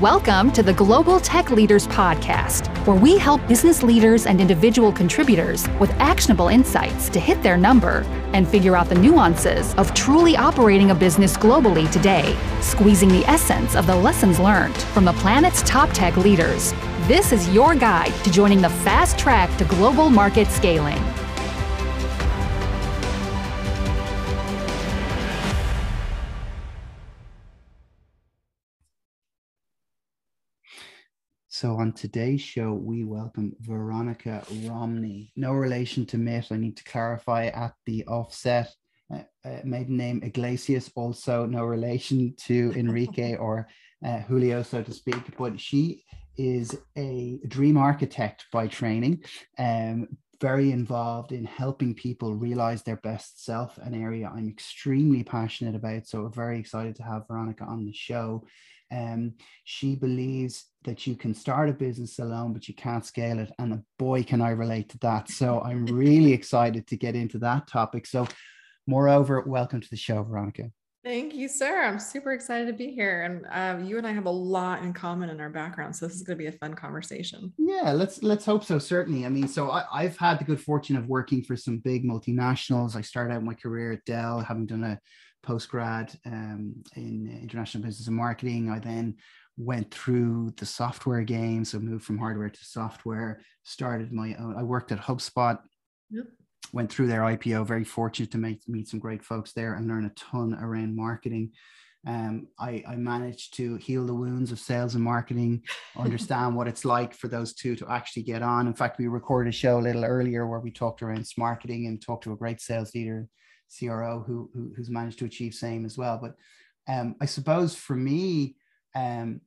Welcome to the Global Tech Leaders Podcast, where we help business leaders and individual contributors with actionable insights to hit their number and figure out the nuances of truly operating a business globally today, squeezing the essence of the lessons learned from the planet's top tech leaders. This is your guide to joining the fast track to global market scaling. So on today's show, we welcome Veronica Romney. No relation to Mitt. I need to clarify at the offset. Uh, uh, maiden name Iglesias, also no relation to Enrique or uh, Julio, so to speak. But she is a dream architect by training, um, very involved in helping people realize their best self, an area I'm extremely passionate about. So we're very excited to have Veronica on the show. Um, she believes that you can start a business alone, but you can't scale it. And boy, can I relate to that. So I'm really excited to get into that topic. So, moreover, welcome to the show, Veronica. Thank you, sir. I'm super excited to be here, and uh, you and I have a lot in common in our background, so this is going to be a fun conversation. Yeah, let's let's hope so. Certainly. I mean, so I, have had the good fortune of working for some big multinationals. I started out my career at Dell, having done a post grad um, in international business and marketing. I then went through the software game, so moved from hardware to software. Started my own. I worked at HubSpot. Yep. Went through their IPO. Very fortunate to make, meet some great folks there and learn a ton around marketing. Um, I, I, managed to heal the wounds of sales and marketing, understand what it's like for those two to actually get on. In fact, we recorded a show a little earlier where we talked around marketing and talked to a great sales leader CRO who, who who's managed to achieve same as well. But um, I suppose for me, um,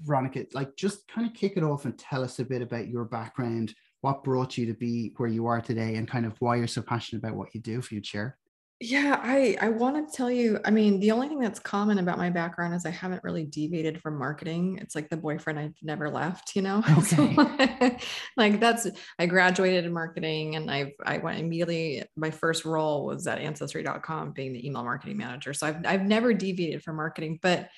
Veronica, like just kind of kick it off and tell us a bit about your background, what brought you to be where you are today, and kind of why you're so passionate about what you do. If you'd share. Yeah, I I want to tell you. I mean, the only thing that's common about my background is I haven't really deviated from marketing. It's like the boyfriend I've never left, you know. Okay. So, like that's I graduated in marketing, and I've I went immediately. My first role was at Ancestry.com, being the email marketing manager. So I've I've never deviated from marketing, but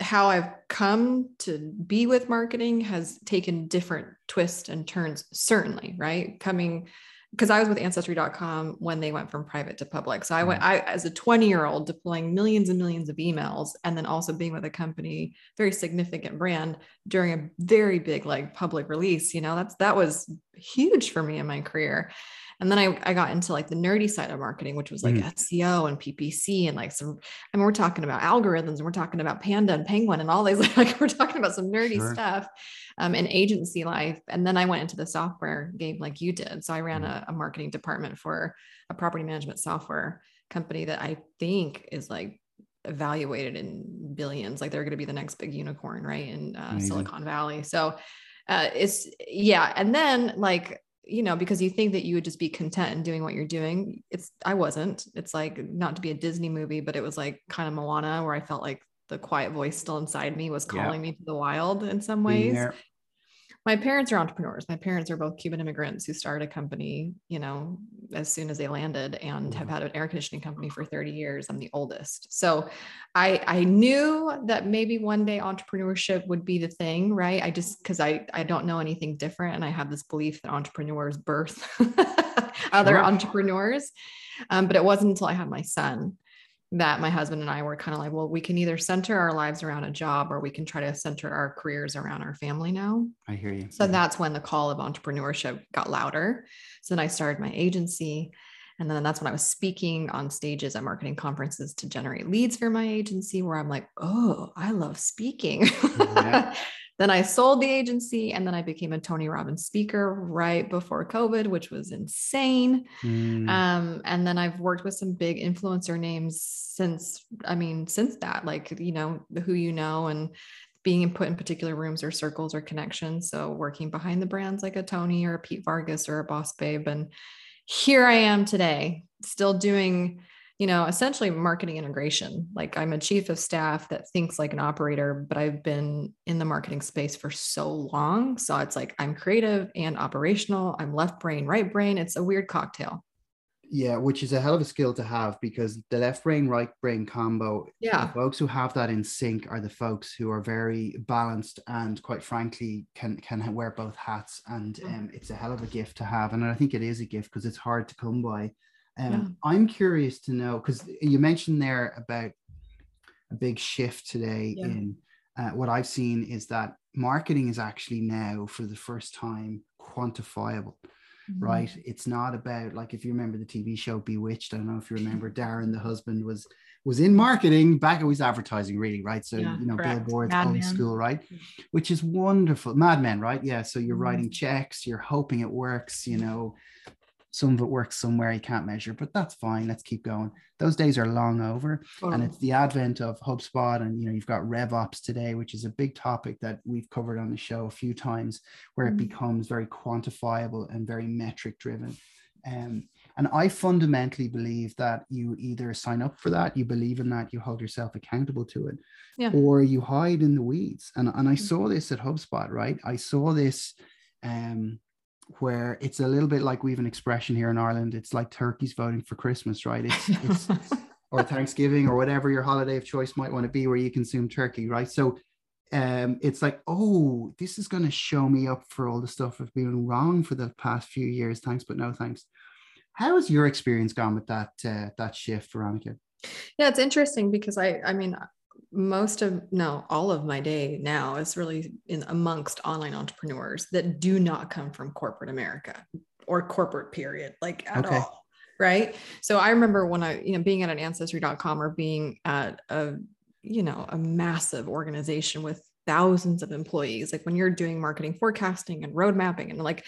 how I've come to be with marketing has taken different twists and turns. Certainly, right? Coming because I was with ancestry.com when they went from private to public. So I went, mm. I, as a 20 year old deploying millions and millions of emails and then also being with a company, very significant brand during a very big like public release, you know, that's, that was huge for me in my career. And then I, I got into like the nerdy side of marketing, which was like mm. SEO and PPC and like some, I mean, we're talking about algorithms and we're talking about Panda and Penguin and all these, like we're talking about some nerdy sure. stuff um, in agency life. And then I went into the software game like you did. So I ran mm. a, a marketing department for a property management software company that I think is like evaluated in billions. Like they're going to be the next big unicorn, right? In uh, Silicon Valley. So uh, it's, yeah. And then like, you know, because you think that you would just be content in doing what you're doing. It's, I wasn't. It's like not to be a Disney movie, but it was like kind of Moana, where I felt like the quiet voice still inside me was calling yeah. me to the wild in some ways. My parents are entrepreneurs. My parents are both Cuban immigrants who started a company, you know, as soon as they landed and have had an air conditioning company for 30 years. I'm the oldest. So I I knew that maybe one day entrepreneurship would be the thing, right? I just because I I don't know anything different and I have this belief that entrepreneurs birth other entrepreneurs. Um, but it wasn't until I had my son that my husband and I were kind of like, well, we can either center our lives around a job or we can try to center our careers around our family now. I hear you. So yeah. that's when the call of entrepreneurship got louder. So then I started my agency. And then that's when I was speaking on stages at marketing conferences to generate leads for my agency, where I'm like, oh, I love speaking. Yeah. Then I sold the agency and then I became a Tony Robbins speaker right before COVID, which was insane. Mm. Um, and then I've worked with some big influencer names since, I mean, since that, like, you know, who you know, and being put in particular rooms or circles or connections. So working behind the brands like a Tony or a Pete Vargas or a Boss Babe. And here I am today, still doing you know, essentially marketing integration. Like I'm a chief of staff that thinks like an operator, but I've been in the marketing space for so long. So it's like I'm creative and operational. I'm left brain, right brain. It's a weird cocktail. Yeah, which is a hell of a skill to have because the left brain, right brain combo, yeah, folks who have that in sync are the folks who are very balanced and quite frankly can can wear both hats. And mm. um, it's a hell of a gift to have. And I think it is a gift because it's hard to come by. Um, yeah. I'm curious to know because you mentioned there about a big shift today yeah. in uh, what I've seen is that marketing is actually now for the first time quantifiable mm-hmm. right? It's not about like if you remember the tv show bewitched i don't know if you remember Darrin the husband was was in marketing back it was advertising really right? So yeah, you know correct. billboards Mad old school right? Which is wonderful. Mad Men right? Yeah so you're mm-hmm. writing checks you're hoping it works you know some of it works somewhere you can't measure, but that's fine. Let's keep going. Those days are long over. Oh. And it's the advent of HubSpot. And you know, you've got RevOps today, which is a big topic that we've covered on the show a few times, where mm-hmm. it becomes very quantifiable and very metric driven. Um, and I fundamentally believe that you either sign up for that, you believe in that, you hold yourself accountable to it, yeah. or you hide in the weeds. And, and I mm-hmm. saw this at HubSpot, right? I saw this um, where it's a little bit like we have an expression here in Ireland. It's like turkeys voting for Christmas, right? It's, it's or Thanksgiving or whatever your holiday of choice might want to be, where you consume turkey, right? So um, it's like, oh, this is going to show me up for all the stuff I've been wrong for the past few years. Thanks, but no thanks. How has your experience gone with that uh, that shift, Veronica? Yeah, it's interesting because I, I mean, most of no all of my day now is really in amongst online entrepreneurs that do not come from corporate america or corporate period like at okay. all right so i remember when i you know being at an ancestry.com or being at a you know a massive organization with thousands of employees like when you're doing marketing forecasting and road mapping and like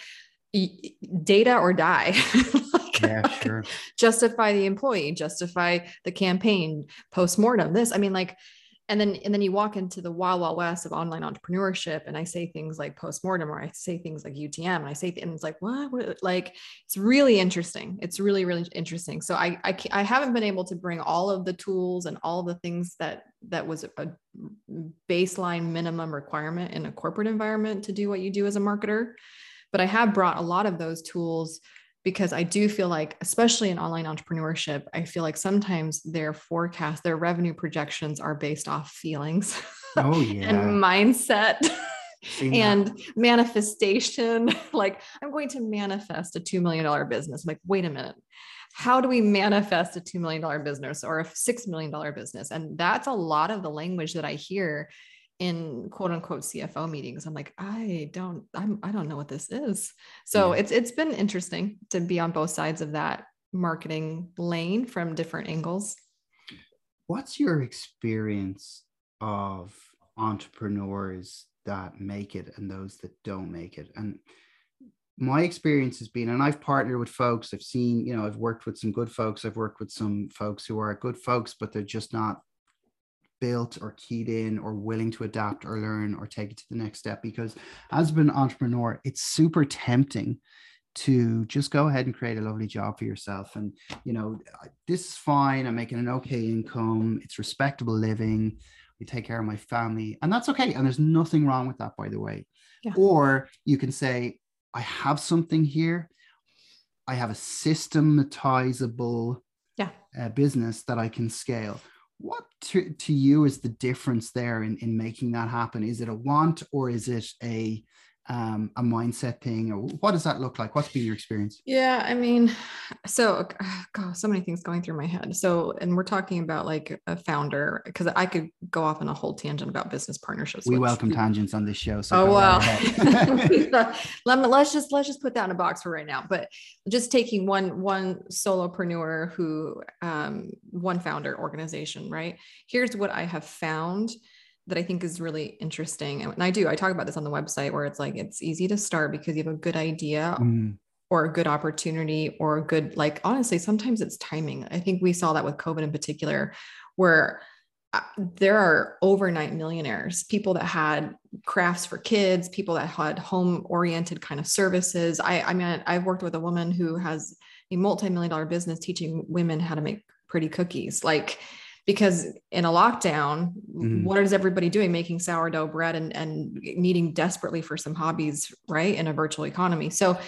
data or die like, yeah, sure. justify the employee justify the campaign post-mortem this i mean like and then and then you walk into the wild wild west of online entrepreneurship and i say things like postmortem or i say things like utm and i say and it's like what, what? like it's really interesting. It's really really interesting. So I, I i haven't been able to bring all of the tools and all the things that that was a baseline minimum requirement in a corporate environment to do what you do as a marketer but i have brought a lot of those tools because I do feel like, especially in online entrepreneurship, I feel like sometimes their forecast, their revenue projections are based off feelings oh, yeah. and mindset. and manifestation. like, I'm going to manifest a $2 million business. I'm like, wait a minute. How do we manifest a $2 million business or a $6 million business? And that's a lot of the language that I hear in quote unquote CFO meetings. I'm like, I don't, I'm, I don't know what this is. So yeah. it's it's been interesting to be on both sides of that marketing lane from different angles. What's your experience of entrepreneurs that make it and those that don't make it? And my experience has been, and I've partnered with folks, I've seen, you know, I've worked with some good folks, I've worked with some folks who are good folks, but they're just not built or keyed in or willing to adapt or learn or take it to the next step. Because as an entrepreneur it's super tempting to just go ahead and create a lovely job for yourself. And you know this is fine. I'm making an okay income. It's respectable living. We take care of my family. And that's okay. And there's nothing wrong with that by the way. Yeah. or you can say i have something here. I have a systematizable yeah. uh, business that i can scale what to, to you is the difference there in, in making that happen? Is it a want or is it a um, a mindset thing or what does that look like? What's been your experience? Yeah i mean so God, so many things going through my head. So and we're talking about like a founder because i could go off on a whole tangent about business partnerships we welcome tangents on this show so oh well. Let, me, let's just let's just put that in a box for right now. But just taking one one solopreneur who um, one founder organization right? Here's what i have found that I think is really interesting. And I do, I talk about this on the website where it's like it's easy to start because you have a good idea mm. or a good opportunity or a good, like, honestly, sometimes it's timing. I think we saw that with COVID in particular, where uh, there are overnight millionaires, people that had crafts for kids, people that had home oriented kind of services. I, I mean, I've worked with a woman who has a multi million dollar business teaching women how to make pretty cookies. Like, because in a lockdown mm-hmm. what is everybody doing making sourdough bread and, and needing desperately for some hobbies right in a virtual economy so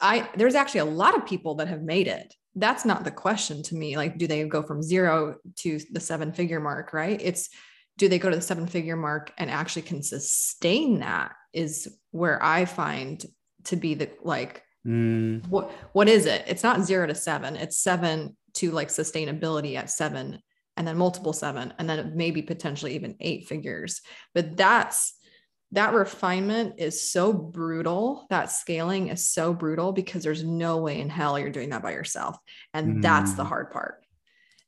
i there's actually a lot of people that have made it that's not the question to me. Like, do they go from zero to the seven figure mark? Right. It's do they go to the seven figure mark and actually can sustain that is where I find to be the like Mm, what what is it? It's not zero to seven, it's seven to like sustainability at seven and then multiple seven and then maybe potentially even eight figures. But that's that refinement is so brutal. That scaling is so brutal because there's no way in hell you're doing that by yourself. And that's the Mm. hard part.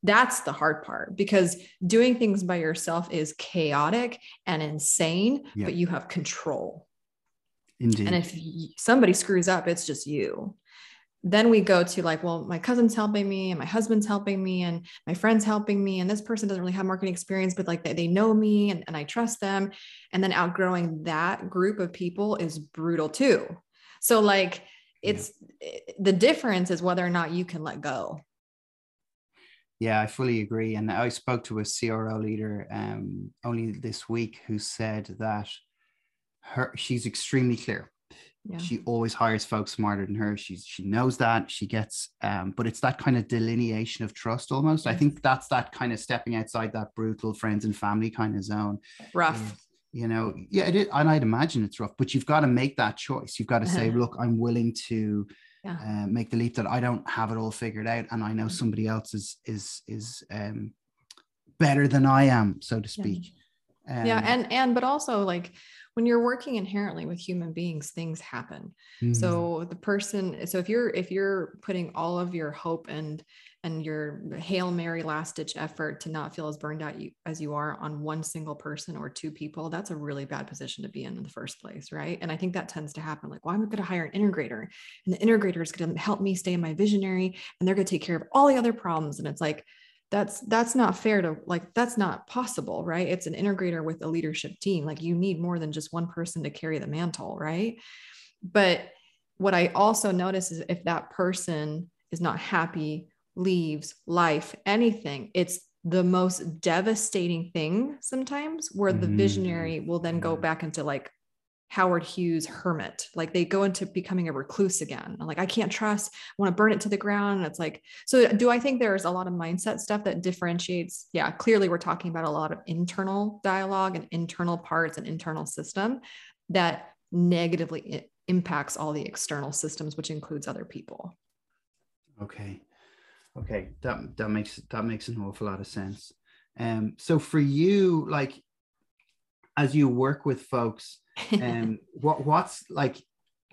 That's the hard part because doing things by yourself is chaotic and insane, but you have control. indeed. And if somebody screws up, it's just you. Then we go to like, well, my cousin's helping me and my husband's helping me and my friend's helping me. And this person doesn't really have marketing experience, but like they, they know me and, and I trust them. And then outgrowing that group of people is brutal too. So like it's eh, the difference is whether or not you can let go. Yeah, I fully agree. And I spoke to a CRO leader um, only this week who said that her she's extremely clear. Yeah. She always hires folks smarter than her. She's she knows that. She gets um, but it's that kind of delineation of trust almost. I think that's that kind of stepping outside that brutal friends and family kind of zone. Rough. you know, yeah, it is, and I'd imagine it's rough, but you've got to make that choice. You've got to say, look, I'm willing to Yeah. uh, make the leap that I don't have it all figured out, and I know somebody else is is is um, better than I am, so to speak. yeah. Um, And, and, but also like when you're working inherently with human beings, things happen. mm, so the person so if you're if you're putting all of your hope and and your hail mary last ditch effort to not feel as burned out you, as you are on one single person or two people that's a really bad position to be in in the first place right? And i think that tends to happen like well i'm going to hire an integrator and the integrator is going to help me stay in my visionary and they're going to take care of all the other problems. And it's like that's that's not fair to like that's not possible right it's an integrator with a leadership team like you need more than just one person to carry the mantle right but what I also notice is if that person is not happy, leaves, life, anything, it's the most devastating thing sometimes where the Mhm. visionary will then go Mhm. back into like Howard Hughes hermit. Like they go into becoming a recluse again. Like, I can't trust, I want to burn it to the ground. And it's like, so do I think there's a lot of mindset stuff that differentiates? Yeah, clearly we're talking about a lot of internal dialogue and internal parts and internal system that negatively impacts all the external systems, which includes other people. Okay. Okay. That that makes that makes an awful lot of sense. Um, so for you, like as you work with folks, um, what what's like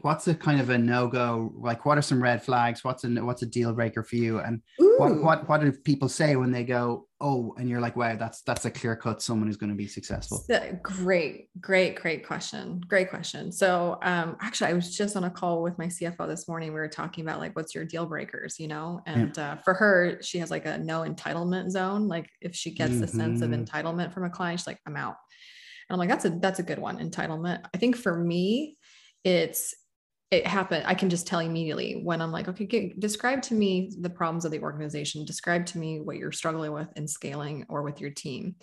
what's a kind of a no-go? Like what are some red flags? What's a what's a deal breaker for you? And what Ooh. what what do people say when they go, oh, and you're like, wow, that's that's a clear cut someone who's going to be successful. So- Great, great, great question. Great question. So, um, actually, I was just on a call with my CFO this morning. We were talking about like, what's your deal breakers, you know? And uh, for her, she has like a no entitlement zone. Like, if she gets a sense of Mhm. entitlement from a client, she's like, I'm out. And I'm like, that's a that's a good one. Entitlement. I think for me, it's it happened. I can just tell immediately when I'm like, okay, get, describe to me the problems of the organization. Describe to me what you're struggling with in scaling or with your team.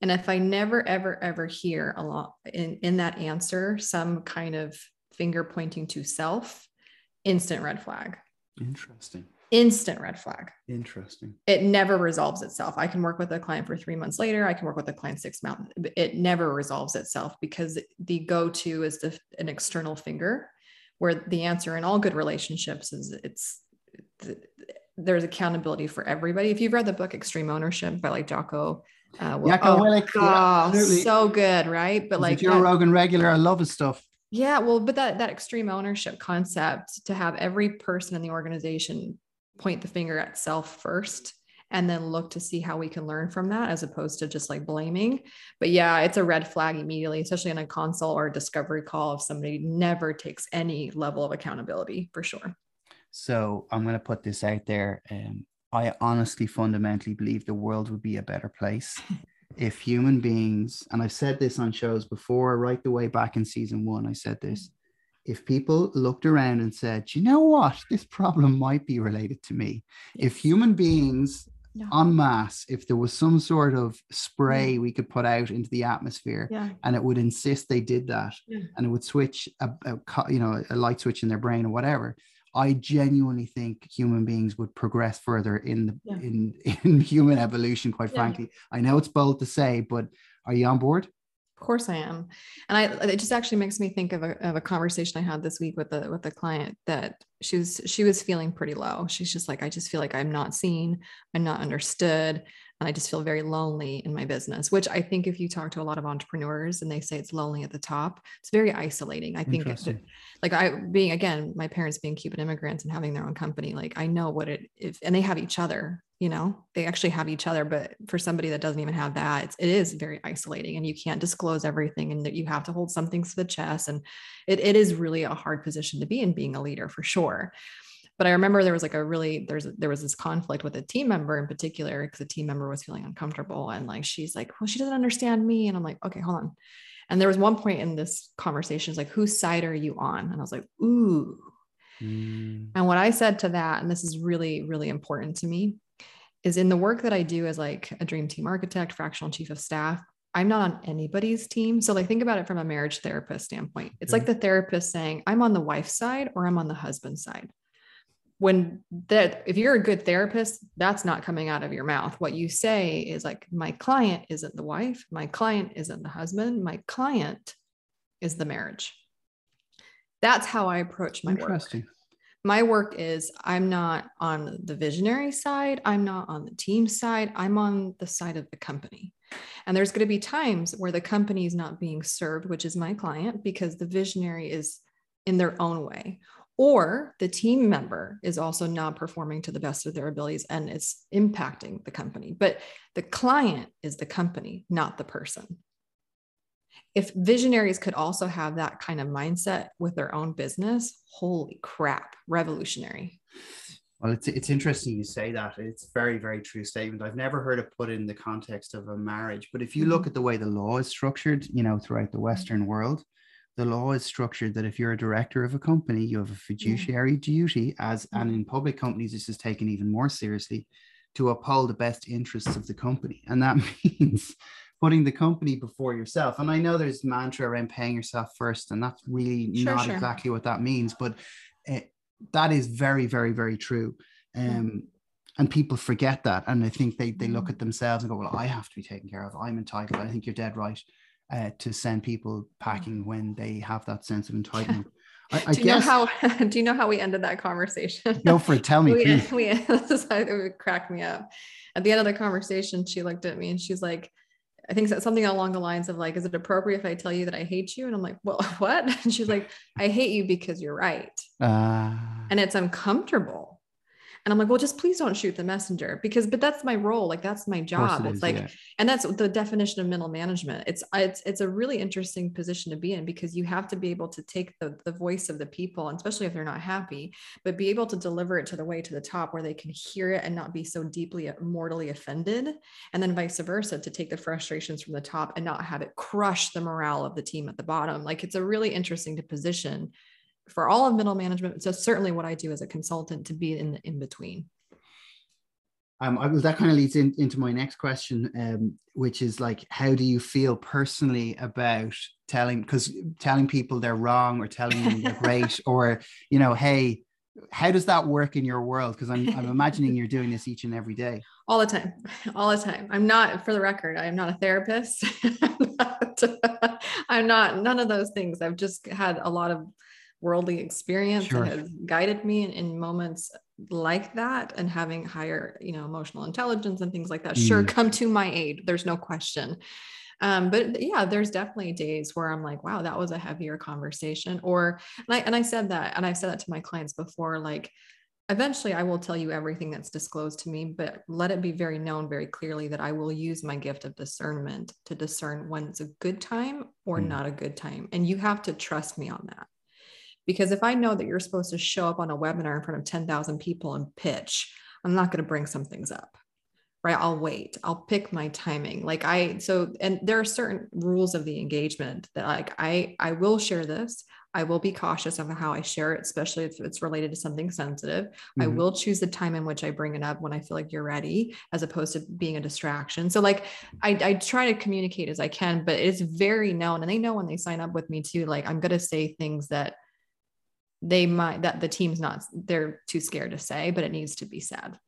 And if I never, ever, ever hear a lot in, in that answer, some kind of finger pointing to self, instant red flag, Interesting. Instant red flag. Interesting. It never resolves itself. I can work with a client for three months later. I can work with a client six months. It never resolves itself because the go-to is the, an external finger, where the answer in all good relationships is it's there's accountability for everybody. If you've read the book Extreme Ownership by like Jocko, uh, Will- Jocko oh, Willink, yeah, God, absolutely. so good, right? But like Joe Rogan regular. I love his stuff. yeah, well, but that that extreme ownership concept to have every person in the organization point the finger at self first and then look to see how we can learn from that as opposed to just like blaming. But yeah, it's a red flag immediately, especially in a consult or a discovery call if somebody never takes any level of accountability for sure. So I'm going to put this out there. Um, I honestly, fundamentally believe the world would be a better place if human beings, and I've said this on shows before, right the way back in season one, I said this. If people looked around and said, you know what, this problem might be related to me. If human beings Yeah. en masse, if there was some sort of spray we could put out into the atmosphere Yeah. and it would insist they did that Yeah. and it would switch a, a you know a light switch in their brain or whatever I genuinely think human beings would progress further in the Yeah. in in human evolution. Quite Yeah. frankly, I know it's bold to say, but are you on board? Of course I am. And I it just actually makes me think of a, of a conversation I had this week with the with a client that she was she was feeling pretty low. She's just like, I just feel like I'm not seen, I'm not understood. And I just feel very lonely in my business, which I think if you talk to a lot of entrepreneurs and they say it's lonely at the top, it's very isolating. I think like I being again, my parents being Cuban immigrants and having their own company, like I know what it if and they have each other, you know, they actually have each other. But for somebody that doesn't even have that, it's it is very isolating and you can't disclose everything and that you have to hold some things to the chest. And it, it is really a hard position to be in being a leader for sure. But I remember there was like a really there's there was this conflict with a team member in particular because the team member was feeling uncomfortable and like she's like, well, she doesn't understand me. And I'm like, okay, hold on. And there was one point in this conversation, it's like, whose side are you on? And I was like, ooh. Mm, And what I said to that, and this is really, really important to me, is in the work that I do as like a dream team architect, fractional chief of staff, I'm not on anybody's team. So like think about it from a marriage therapist standpoint. It's like mm-hmm. the therapist saying, I'm on the wife's side or I'm on the husband's side. When that if you're a good therapist, that's not coming out of your mouth. What you say is like, my client isn't the wife, my client isn't the husband, my client is the marriage. That's how I approach my work my work is I'm not on the visionary side, I'm not on the team side, I'm on the side of the company. And there's going to be times where the company is not being served, which is my client, because the visionary is in their own way. Or the team member is also not performing to the best of their abilities and it's impacting the company. But the client is the company, not the person if visionaries could also have that kind of mindset with their own business, holy crap, revolutionary. Well, it's it's interesting you say that. It's a very very true statement. I've never heard it put in the context of a marriage, but if you mm-hmm. look Mhm. at the way the law is structured, you know, throughout the mm-hmm. Western world, the law is structured that if you're a director of a company, you have a mm-hmm. fiduciary duty as, and in public companies, this is taken even more seriously, to uphold the best interests of the company, and that means putting the company before yourself. And I know there's mantra around paying yourself first, and that's really Sure, not sure. exactly what that means, but it, that is very, very, very true. Um, and people forget that, and I think they they look Mhm. at themselves and go, "Well, I have to be taken care of. I'm entitled." I think you're dead right uh, to send people packing when they have that sense of entitlement. I, I do you know how do you know how we ended that conversation? go for it. Tell me, we, please. we this is how it would crack me up. At the end of the conversation, she looked at me and she's like, I think so- something along the lines of like, is it appropriate if I tell you that I hate you? And I'm like, well, what? And she's like, I hate you because you're right. Uh, and it's uncomfortable. And I'm like, well, just please don't shoot the messenger because, but that's my role. Like that's my job. it it's is, like, yeah. and that's the definition of middle management. It's, it's, it's a really interesting position to be in because you have to be able to take the, the voice of the people, especially if they're not happy, but be able to deliver it to the way to the top where they can hear it and not be so deeply mortally offended. And then vice versa to take the frustrations from the top and not have it crush the morale of the team at the bottom. Like it's a really interesting to position for all of middle management. So certainly what I do as a consultant to be in the in between. Um, I, well, that kind of leads in, into my next question, um, which is like, how do you feel personally about telling, because telling people they're wrong or telling them they're great, or you know, hey, how does that work in your world? Because I'm, I'm imagining you're doing this each and every day. All the time, all the time. I'm not, for the record, I am not a therapist. I'm, not, I'm not none of those things. I've just had a lot of worldly experience Sure. that has guided me in, in moments like that and having higher, you know, emotional intelligence and things like that. Sure, Mm. come to my aid. There's no question. Um, but yeah, there's definitely days where I'm like, wow, that was a heavier conversation. Or and I and I said that, and I've said that to my clients before, like eventually I will tell you everything that's disclosed to me, but let it be very known very clearly that I will use my gift of discernment to discern when it's a good time or Mm. not a good time. And you have to trust me on that. Because if I know that you're supposed to show up on a webinar in front of 10,000 people and pitch, I'm not going to bring some things up. Right. I'll wait. I'll pick my timing. Like I, so, and there are certain rules of the engagement that like I, I will share this. I will be cautious of how I share it, especially if it's related to something sensitive. I Mhm. will choose the time in which I bring it up when I feel like you're ready, as opposed to being a distraction. So, like, I, I try to communicate as I can, but it's very known, and they know when they sign up with me too. Like, I'm going to say things that they might that the team's not they're too scared to say but it needs to be said.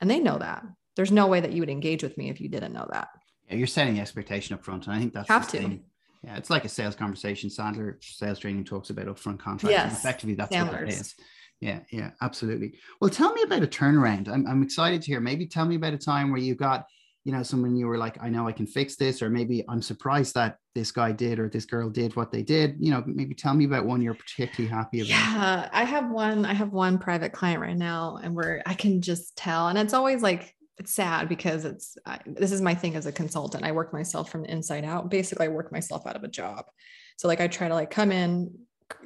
And they know that. There's no way that you would engage with me if you didn't know that. Yeah you're setting the expectation up front and i think that's have to. thing. yeah it's like a sales conversation. Sandler sales training talks about upfront contracts yes. effectively that's Sandler's. what it is. Yeah yeah absolutely. Well tell me about a turnaround. I'm, I'm excited to hear. Maybe tell me about a time where you got you know someone you were like i know i can fix this or maybe i'm surprised that this guy did or this girl did what they did. You know maybe tell me about one you're particularly happy about. Yeah i have one i have one private client right now and where i can just tell and it's always like it's sad because it's I, this is my thing as a consultant. I work myself from the inside out. Basically i work myself out of a job. So like i try to like come in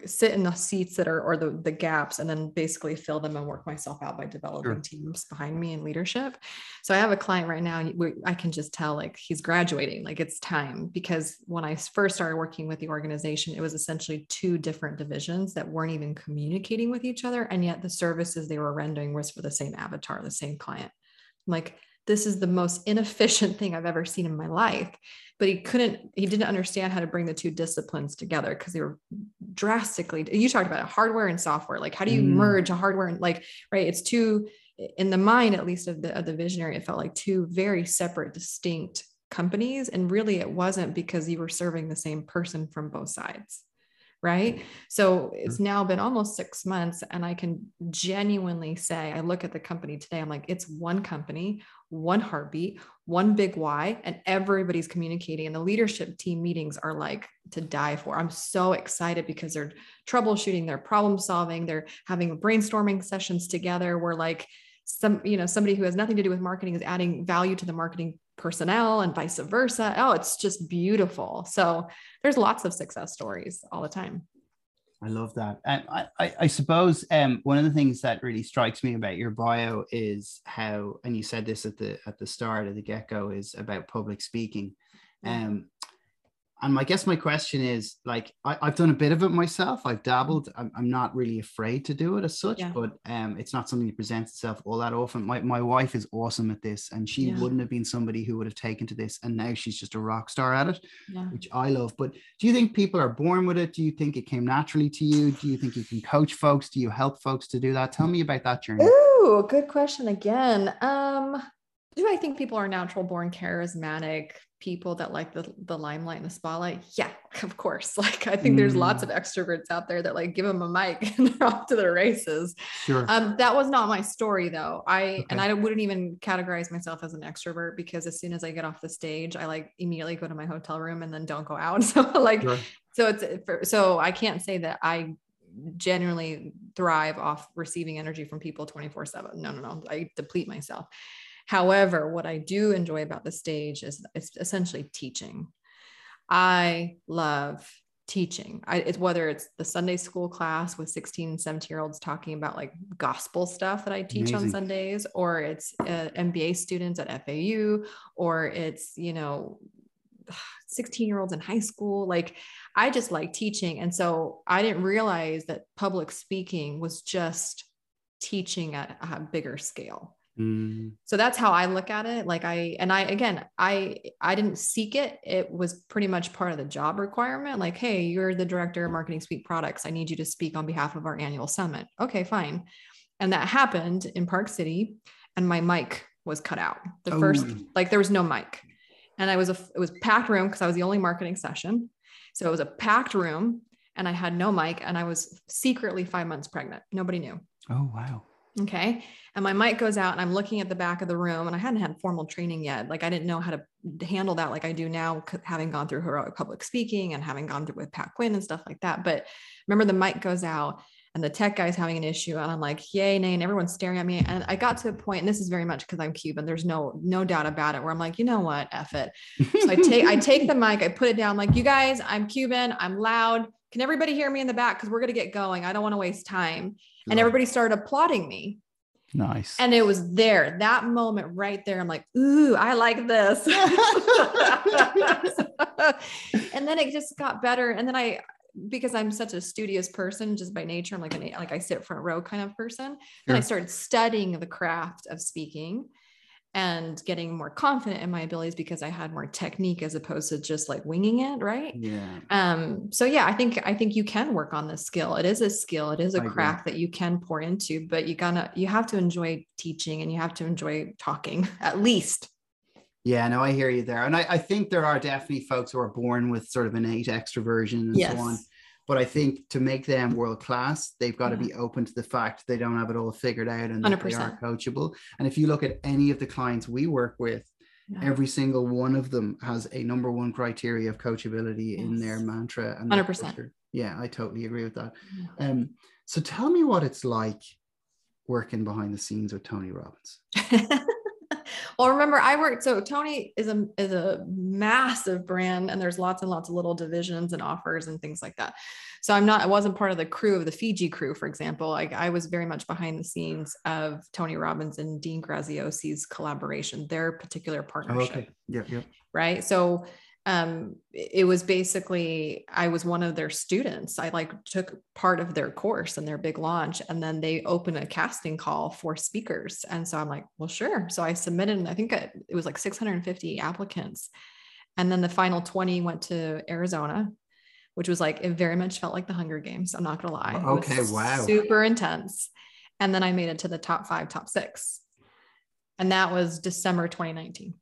sit in the seats that are or the the gaps and then basically fill them and work myself out by developing sure. teams behind me in leadership so i have a client right now i can just tell like he's graduating like it's time because when i first started working with the organization it was essentially two different divisions that weren't even communicating with each other and yet the services they were rendering was for the same avatar the same client I'm like this is the most inefficient thing I've ever seen in my life. But he couldn't, he didn't understand how to bring the two disciplines together because they were drastically, you talked about it, hardware and software. Like, how do you mm. merge a hardware and like, right? It's two, in the mind, at least of the, of the visionary, it felt like two very separate, distinct companies. And really, it wasn't because you were serving the same person from both sides right? So it's now been almost six months, and I can genuinely say, I look at the company today, I'm like, it's one company, one heartbeat, one big why, and everybody's communicating. And the leadership team meetings are like to die for. I'm so excited because they're troubleshooting, they're problem solving, they're having brainstorming sessions together. We're like, some, you know, somebody who has nothing to do with marketing is adding value to the marketing personnel and vice versa. Oh, it's just beautiful. So there's lots of success stories all the time. I love that. And I, I, I, suppose um, one of the things that really strikes me about your bio is how, and you said this at the at the start of the get go, is about public speaking. Um, and I guess my question is like I, have done a bit of it myself. I've dabbled. I'm, I'm, not really afraid to do it as such, yeah. but um, it's not something that presents itself all that often. My, my wife is awesome at this, and she yeah. wouldn't have been somebody who would have taken to this, and now she's just a rock star at it, yeah. which I love. But do you think people are born with it? Do you think it came naturally to you? Do you think you can coach folks? Do you help folks to do that? Tell me about that journey. Ooh, good question again. Um, do I think people are natural born charismatic people that like the, the limelight and the spotlight? Yeah, of course. Like I think mm. there's lots of mm. extroverts out there that like give them a mic and they're off to their races. Sure. Um, that was not my story though. I okay. and I wouldn't even categorize myself as an extrovert because as soon as I get off the stage, I like immediately go to my hotel room and then don't go out. So like sure. so it's so I can't say that I genuinely thrive off receiving energy from people 24 7 no no no i deplete myself However, what I do enjoy about the stage is it's essentially teaching. I love teaching. I, it's whether it's the Sunday school class with 16 17 year olds talking about like gospel stuff that I teach Amazing. on Sundays, or it's uh, MBA students at FAU, or it's, you know, 16 year olds in high school. Like I just like teaching. And so I didn't realize that public speaking was just teaching at a bigger scale. Mm. So that's how I look at it. Like I and I again, I I didn't seek it. It was pretty much part of the job requirement. Like, hey, you're the director of marketing suite products. I need you to speak on behalf of our annual summit. Okay, fine. And that happened in Park City, and my mic was cut out. The oh. first, like, there was no mic, and I was a it was packed room because I was the only marketing session. So it was a packed room, and I had no mic, and I was secretly five months pregnant. Nobody knew. Oh wow. Okay. And my mic goes out and I'm looking at the back of the room and I hadn't had formal training yet. Like I didn't know how to handle that like I do now, having gone through heroic public speaking and having gone through with Pat Quinn and stuff like that. But remember the mic goes out and the tech guy's having an issue and I'm like, yay, nay, and everyone's staring at me. And I got to a point, and this is very much because I'm Cuban. There's no, no doubt about it, where I'm like, you know what, F it. So I take, I take the mic, I put it down, like, you guys, I'm Cuban, I'm loud. Can everybody hear me in the back? Because we're gonna get going. I don't want to waste time and everybody started applauding me. Nice. And it was there, that moment right there. I'm like, ooh, I like this. and then it just got better. And then I, because I'm such a studious person just by nature, I'm like an, like I sit front row kind of person. And I started studying the craft of speaking. And getting more confident in my abilities because I had more technique as opposed to just like winging it, right? Yeah. Um so yeah, I think I think you can work on this skill. It is a skill, it is a I agree. crack that you can pour into, but you gotta you have to enjoy teaching and you have to enjoy talking at least. Yeah, no, I hear you there. And I, I think there are definitely folks who are born with sort of innate extroversion and so on. But I think to make them world class, they've got to be open to the fact they don't have it all figured out and that they are 100%. coachable. And if you look at any of the clients we work with, Yeah. every single one of them has a number one criteria of coachability in their mantra. And 100%. culture. Yeah, I totally agree with that. Yeah. Um, so tell me what it's like working behind the scenes with Tony Robbins. well, remember, I worked. So Tony is a is a massive brand, and there's lots and lots of little divisions and offers and things like that. So I'm not. I wasn't part of the crew of the Fiji crew, for example. Like I was very much behind the scenes of Tony Robbins and Dean Graziosi's collaboration, their particular Oh, partnership okay. Yep. Yep. right so um it was basically i was one of their students. I like took part of their course and their big launch and then they opened a casting call for speakers. And so i'm like well sure. So i submitted and i think it it was like 650 applicants. And then the final 20 went to arizona which was like it very much felt like the hunger games i'm not gonna lie. Okay, wow. super intense. And then i made it to the top five top six. And that was december 2019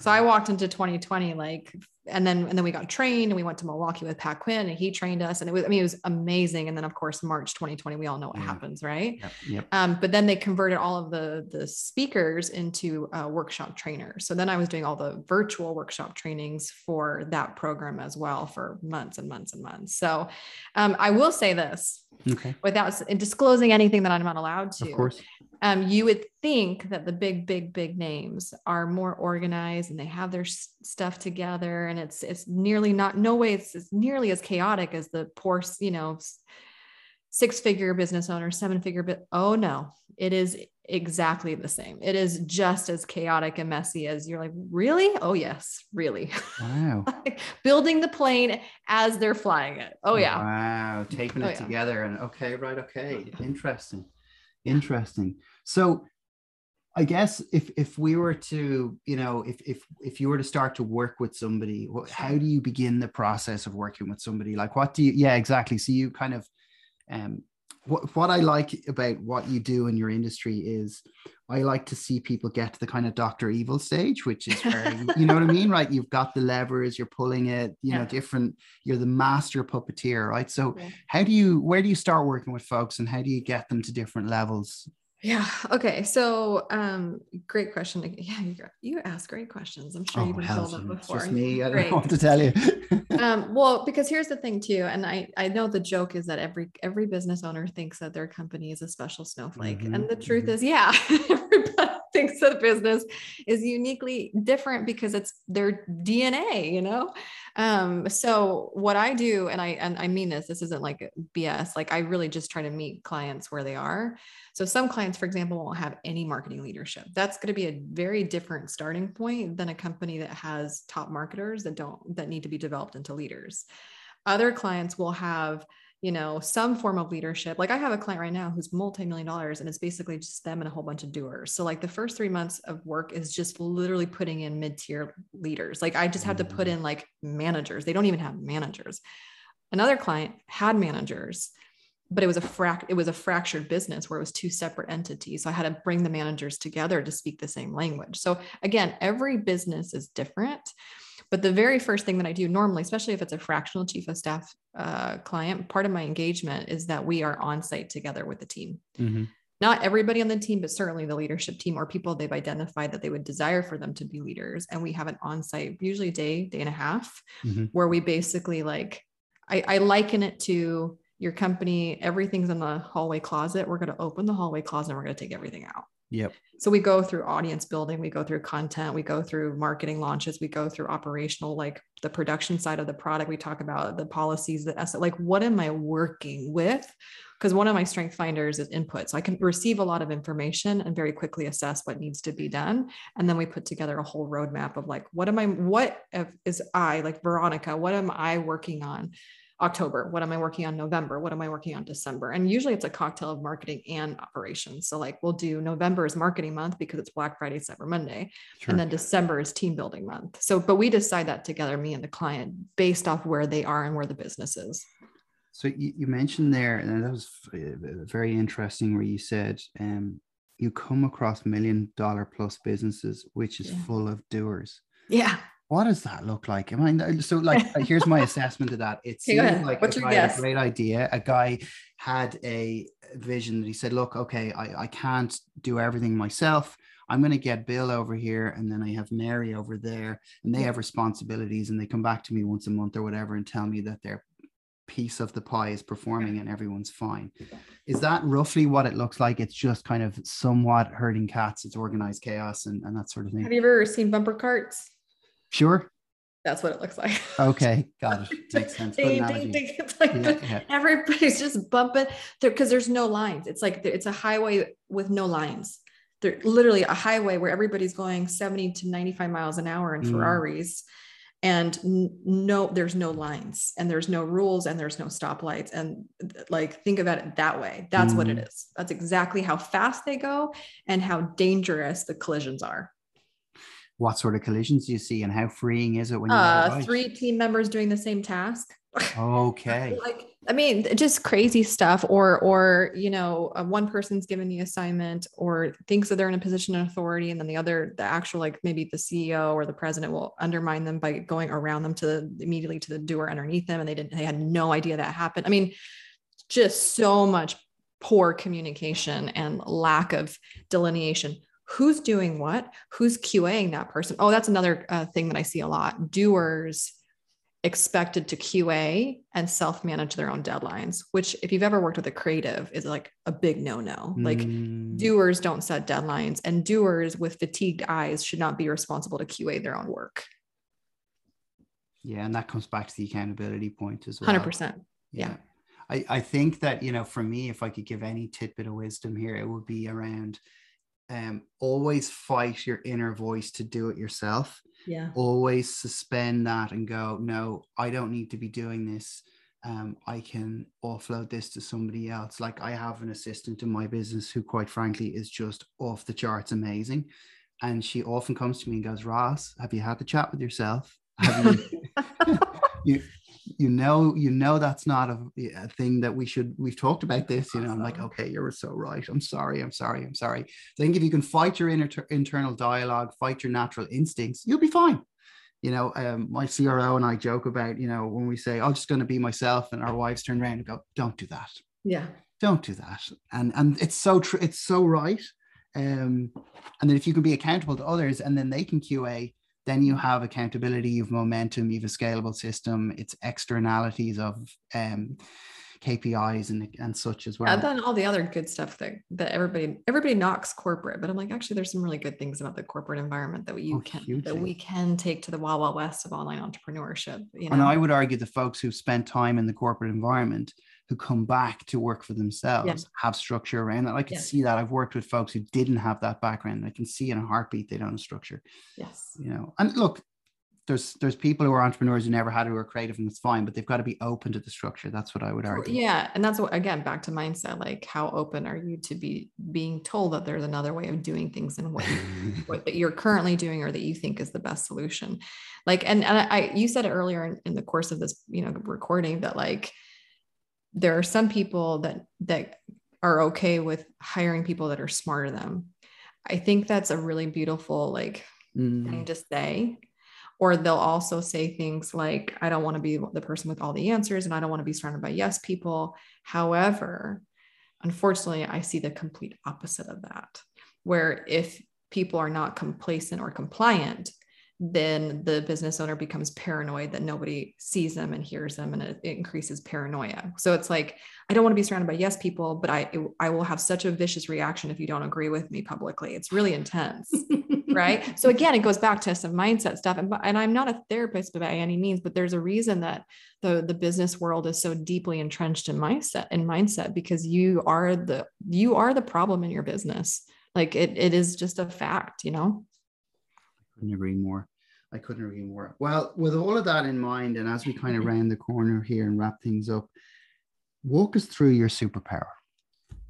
so I walked into 2020 like, and then and then we got trained and we went to Milwaukee with Pat Quinn and he trained us and it was I mean it was amazing. And then of course March 2020 we all know what Yeah. happens, right? Yep. Yep. Um, but then they converted all of the the speakers into uh, workshop trainers. So then I was doing all the virtual workshop trainings for that program as well for months and months and months. So um, I will say this Okay. without disclosing anything that I'm not allowed to Of course. um, you would think that the big, big, big names are more organized and they have their s- stuff together, and it's it's nearly not no way it's, it's nearly as chaotic as the poor, you know, six figure business owner, seven figure. But oh no, it is exactly the same. It is just as chaotic and messy as you're like, really? Oh yes, really. Wow. Like building the plane as they're flying it. Oh, oh yeah. Wow. Taping Oh, it yeah. together and okay, right. Okay. Interesting. Interesting. So I guess if if we were to, you know, if if if you were to start to work with somebody, how do you begin the process of working with somebody? Like what do you yeah, exactly. So you kind of um what what I like about what you do in your industry is I like to see people get to the kind of Dr. Evil stage, which is where you, know what I mean, right? You've got the levers, you're pulling it, you know, different, you're the master puppeteer, right? So Yeah. how do you where do you start working with folks and how do you get them to different levels? Yeah. Okay. So, um, great question. Yeah, you, you ask great questions. I'm sure you've been told them Oh, it's before. just me. I don't know what to tell you. um, well, because here's the thing too, and I I know the joke is that every every business owner thinks that their company is a special snowflake, and Mhm, the truth mhm. is, yeah, everybody thinks the business is uniquely different because it's their DNA, you know. Um, so what I do, and I and I mean this, this isn't like BS. Like I really just try to meet clients where they are. So some clients, for example, won't have any marketing leadership. That's going to be a very different starting point than a company that has top marketers that don't that need to be developed into leaders. Other clients will have, you know, some form of leadership. Like I have a client right now who's multi-million dollars and it's basically just them and a whole bunch of doers. So like the first 3 months of work is just literally putting in mid-tier leaders. Like I just had to put mm. in like managers. They don't even have managers. Another client had managers but it was a frac it was a fractured business where it was two separate entities so i had to bring the managers together to speak the same language so again every business is different but the very first thing that i do normally especially if it's a fractional chief of staff uh, client part of my engagement is that we are on site together with the team Mhm. not everybody on the team, but certainly the leadership team or people they've identified that they would desire for them to be leaders. And we have an on-site, usually a day, day and a half, Mhm. where we basically like, I, I liken it to your company, everything's in the hallway closet. We're going to open the hallway closet and we're going to take everything out. Yep. So we go through audience building, we go through content, we go through marketing launches, we go through operational, like the production side of the product. We talk about the policies that like what am I working with? Because one of my strength finders is input. So I can receive a lot of information and very quickly assess what needs to be done. And then we put together a whole roadmap of like, what am I, what is I, like Veronica, what am I working on? October? What am I working on November? What am I working on December? And usually it's a cocktail of marketing and operations. So like we'll do November is marketing month because it's Black Friday, Cyber Monday, sure. and then December is team building month. So, but we decide that together, me and the client, based off where they are and where the business is. So you, you mentioned there, and that was very interesting, where you said um, you come across million dollar plus businesses, which is yeah. full of doers. Yeah. What does that look like? I mean, uh, so like, uh, here's my assessment of that. It seemed like What's a, guy a great idea. A guy had a vision that he said, look, okay, I, I can't do everything myself. I'm going to get Bill over here, and then I have Mary over there, and they hmm. have responsibilities, and they come back to me once a month or whatever and tell me that they're piece of the pie is performing and everyone's fine. Is that roughly what it looks like? It's just kind of somewhat herding cats, it's organized chaos and, and that sort of thing. Have you ever seen bumper carts? Sure. That's what it looks like. Okay, got it. Makes sense. ding, ding, ding. It's like yeah, yeah. everybody's just bumping there because there's no lines. It's like it's a highway with no lines. They're literally a highway where everybody's going 70 to 95 miles an hour in mm. Ferraris and no there's no lines and there's no rules and there's no stoplights and like think about it that way that's mm. what it mm-hmm. that's exactly how fast they go and how dangerous the collisions are what sort of collisions do you see and how freeing is it when you uh, three team members doing the same task. Okay. Like i mean just crazy stuff or or you know uh, one person's given the assignment or thinks that they're in a position of authority and then the other the actual like maybe the ceo or the president will undermine them by going around them to the immediately to the doer underneath them and they didn't they had no idea that happened. I mean just so much poor communication and lack of delineation who's doing what who's qaing that person oh that's another uh, thing that i see a lot doers expected to QA and self manage their own deadlines, which, if you've ever worked with a creative, is like a big no no. Mm. Like, doers don't set deadlines, and doers with fatigued eyes should not be responsible to QA their own work. Yeah. And that comes back to the accountability point as well. 100%. Yeah. yeah. I, I think that, you know, for me, if I could give any tidbit of wisdom here, it would be around um, always fight your inner voice to do it yourself. Yeah. Always suspend that and go no i don't need to be doing this. Um, i can offload this to somebody else. Like i have an assistant in my business who quite frankly is just off the charts amazing. And she often comes to me and goes ross have you had the chat with yourself? Have you, you you know you know that's not a, a, thing that we should we've talked about this you know i'm like okay you're so right. I'm sorry i'm sorry i'm sorry. I think if you can fight your inner internal dialogue fight your natural instincts you'll be fine. You know um, my cro and i joke about you know when we say i'm just going to be myself and our wives turn around and go don't do that. Yeah. Don't do that. And and it's so true it's so right. Um and then if you can be accountable to others and then they can qa then you have accountability, you've momentum, you've a scalable system, it's externalities of um, KPIs and, and such as well. And then all the other good stuff that that everybody everybody knocks corporate, but I'm like, actually, there's some really good things about the corporate environment that we oh, can hugely. that we can take to the wild wild west of online entrepreneurship. You know? And I would argue the folks who've spent time in the corporate environment who come back to work for themselves yeah. have structure around that. I can yeah. see that. I've worked with folks who didn't have that background. I can see in a heartbeat they don't have structure. Yes. You know, and look, there's there's people who are entrepreneurs who never had who are creative and it's fine, but they've got to be open to the structure. That's what I would argue. Yeah. And that's what again back to mindset. Like how open are you to be being told that there's another way of doing things than what, what that you're currently doing or that you think is the best solution. Like and, and I you said it earlier in, in the course of this, you know, recording that like there are some people that that are okay with hiring people that are smarter than them. I think that's a really beautiful like mm. thing to say. Or they'll also say things like, I don't want to be the person with all the answers and I don't want to be surrounded by yes people. However, unfortunately, I see the complete opposite of that, where if people are not complacent or compliant, then the business owner becomes paranoid that nobody sees them and hears them and it, increases paranoia. So it's like i don't want to be surrounded by yes people but i i will have such a vicious reaction if you don't agree with me publicly. It's really intense right? So again it goes back to some mindset stuff and, and i'm not a therapist by any means but there's a reason that the the business world is so deeply entrenched in mindset in mindset because you are the you are the problem in your business. Like it, it is just a fact you know couldn't agree more. I couldn't agree more. Well, with all of that in mind, and as we kind of mm-hmm. round the corner here and wrap things up, walk us through your superpower.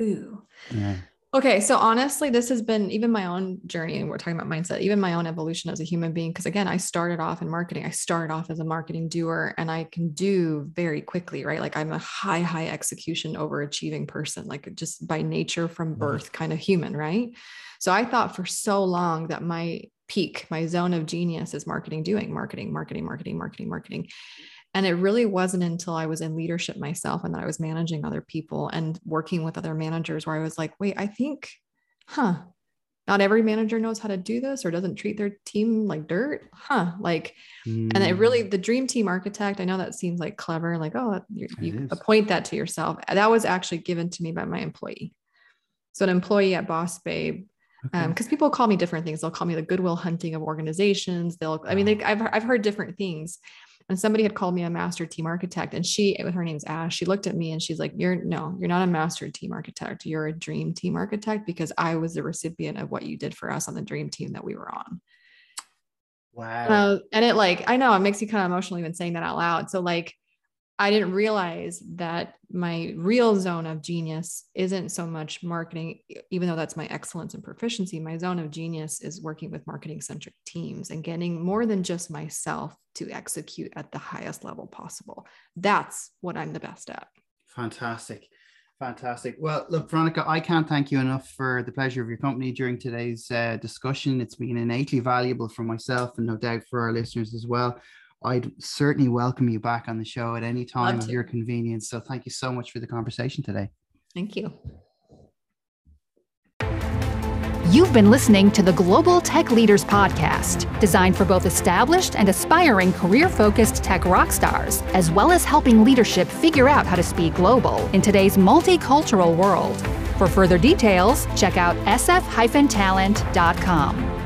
Ooh. Yeah. Okay, so honestly, this has been even my own journey, and we're talking about mindset, even my own evolution as a human being. Because again, I started off in marketing. I started off as a marketing doer, and I can do very quickly, right? Like I'm a high, high execution, overachieving person, like just by nature from mm-hmm. birth, kind of human, right? So I thought for so long that my peak, my zone of genius is marketing, doing marketing, marketing, marketing, marketing, marketing. And it really wasn't until I was in leadership myself and that I was managing other people and working with other managers where I was like, wait, I think, huh, not every manager knows how to do this or doesn't treat their team like dirt huh like mm. and it really hmm. the dream team architect i know that seems like clever like oh you, you appoint that to yourself that was actually given to me by my employee so an employee at boss babe because okay. um, people call me different things. They'll call me the goodwill hunting of organizations. They'll i mean they, I've, I've heard different things. And somebody had called me a master team architect and she with her name's ash she looked at me and she's like you're no you're not a master team architect. You're a dream team architect because i was the recipient of what you did for us on the dream team that we were on. Wow. Uh, and it like i know it makes you kind of emotional even saying that out loud. So like I didn't realize that my real zone of genius isn't so much marketing, even though that's my excellence and proficiency. My zone of genius is working with marketing centric teams and getting more than just myself to execute at the highest level possible. That's what I'm the best at. Fantastic. Fantastic. Well, look, Veronica, I can't thank you enough for the pleasure of your company during today's uh, discussion. It's been innately valuable for myself and no doubt for our listeners as well. I'd certainly welcome you back on the show at any time of your convenience. So thank you so much for the conversation today. Thank you. You've been listening to the Global Tech Leaders Podcast, designed for both established and aspiring career focused tech rock stars, as well as helping leadership figure out how to speak global in today's multicultural world. For further details, check out sf talent.com.